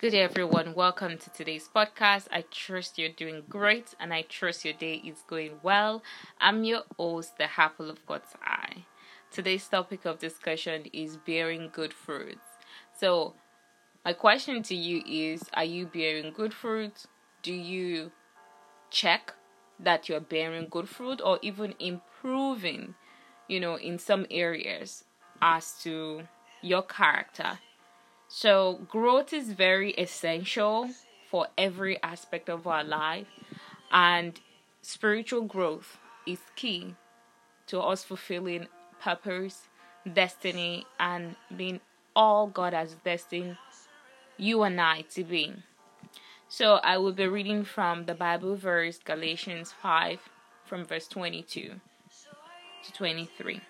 Good day, everyone. Welcome to today's podcast. I trust you're doing great and I trust your day is going well. I'm your host, the apple of God's eye. Today's topic of discussion is bearing good fruits. So, my question to you is Are you bearing good fruits? Do you check that you're bearing good fruit or even improving, you know, in some areas as to your character? So, growth is very essential for every aspect of our life, and spiritual growth is key to us fulfilling purpose, destiny, and being all God has destined you and I to be. So, I will be reading from the Bible verse Galatians 5 from verse 22 to 23.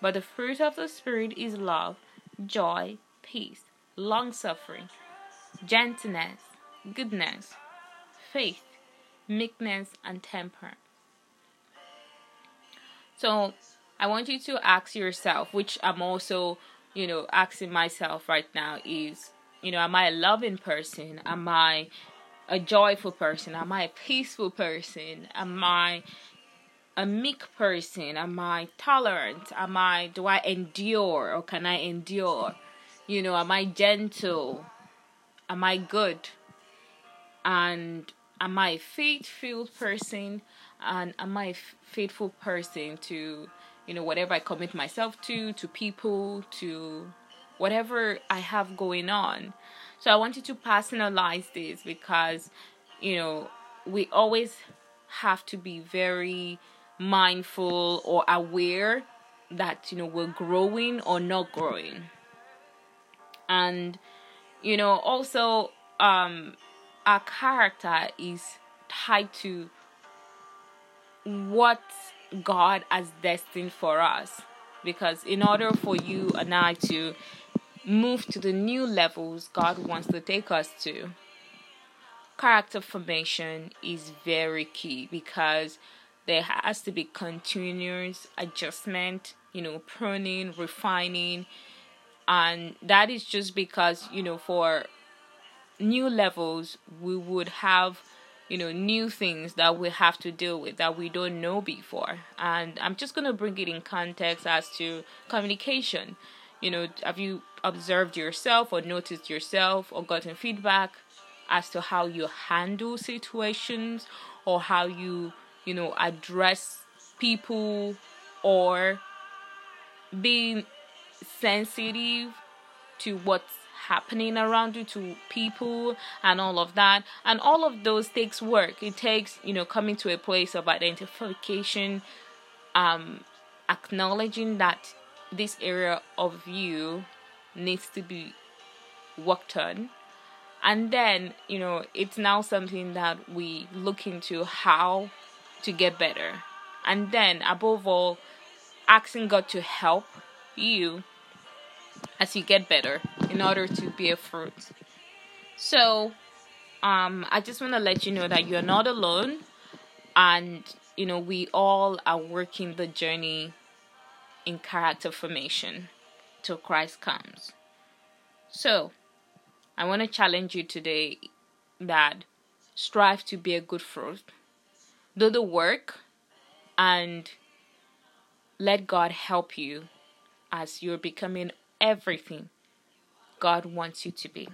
But the fruit of the Spirit is love, joy, peace, long suffering, gentleness, goodness, faith, meekness, and temper. So I want you to ask yourself, which I'm also, you know, asking myself right now is, you know, am I a loving person? Am I a joyful person? Am I a peaceful person? Am I a meek person? Am I tolerant? Am I do I endure or can I endure? You know, am I gentle? Am I good? And am I a faith-filled person? And am I a faithful person to, you know, whatever I commit myself to, to people, to whatever I have going on? So I wanted to personalize this because, you know, we always have to be very mindful or aware that, you know, we're growing or not growing and you know also um our character is tied to what God has destined for us. Because in order for you and I to move to the new levels God wants to take us to character formation is very key because there has to be continuous adjustment, you know, pruning, refining, and that is just because you know for new levels we would have you know new things that we have to deal with that we don't know before. And i'm just going to bring it in context as to communication. You know have you observed yourself or noticed yourself or gotten feedback as to how you handle situations or how you you know address people or being sensitive to what's happening around you to people and all of that. And all of those takes work. It takes you know coming to a place of identification um acknowledging that this area of you needs to be worked on. And then you know it's now something that we look into how to get better. And then above all asking god to help you as you get better in order to bear fruit. So, um, I just want to let you know that you're not alone, and you know, we all are working the journey in character formation till Christ comes. So, I want to challenge you today that strive to bear good fruit, do the work, and let God help you as you're becoming everything God wants you to be.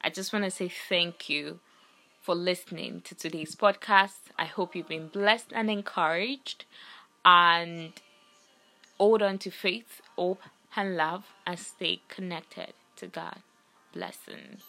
I just want to say thank you for listening to today's podcast. I hope you've been blessed and encouraged. And hold on to faith, hope, and love and stay connected to God. Blessings.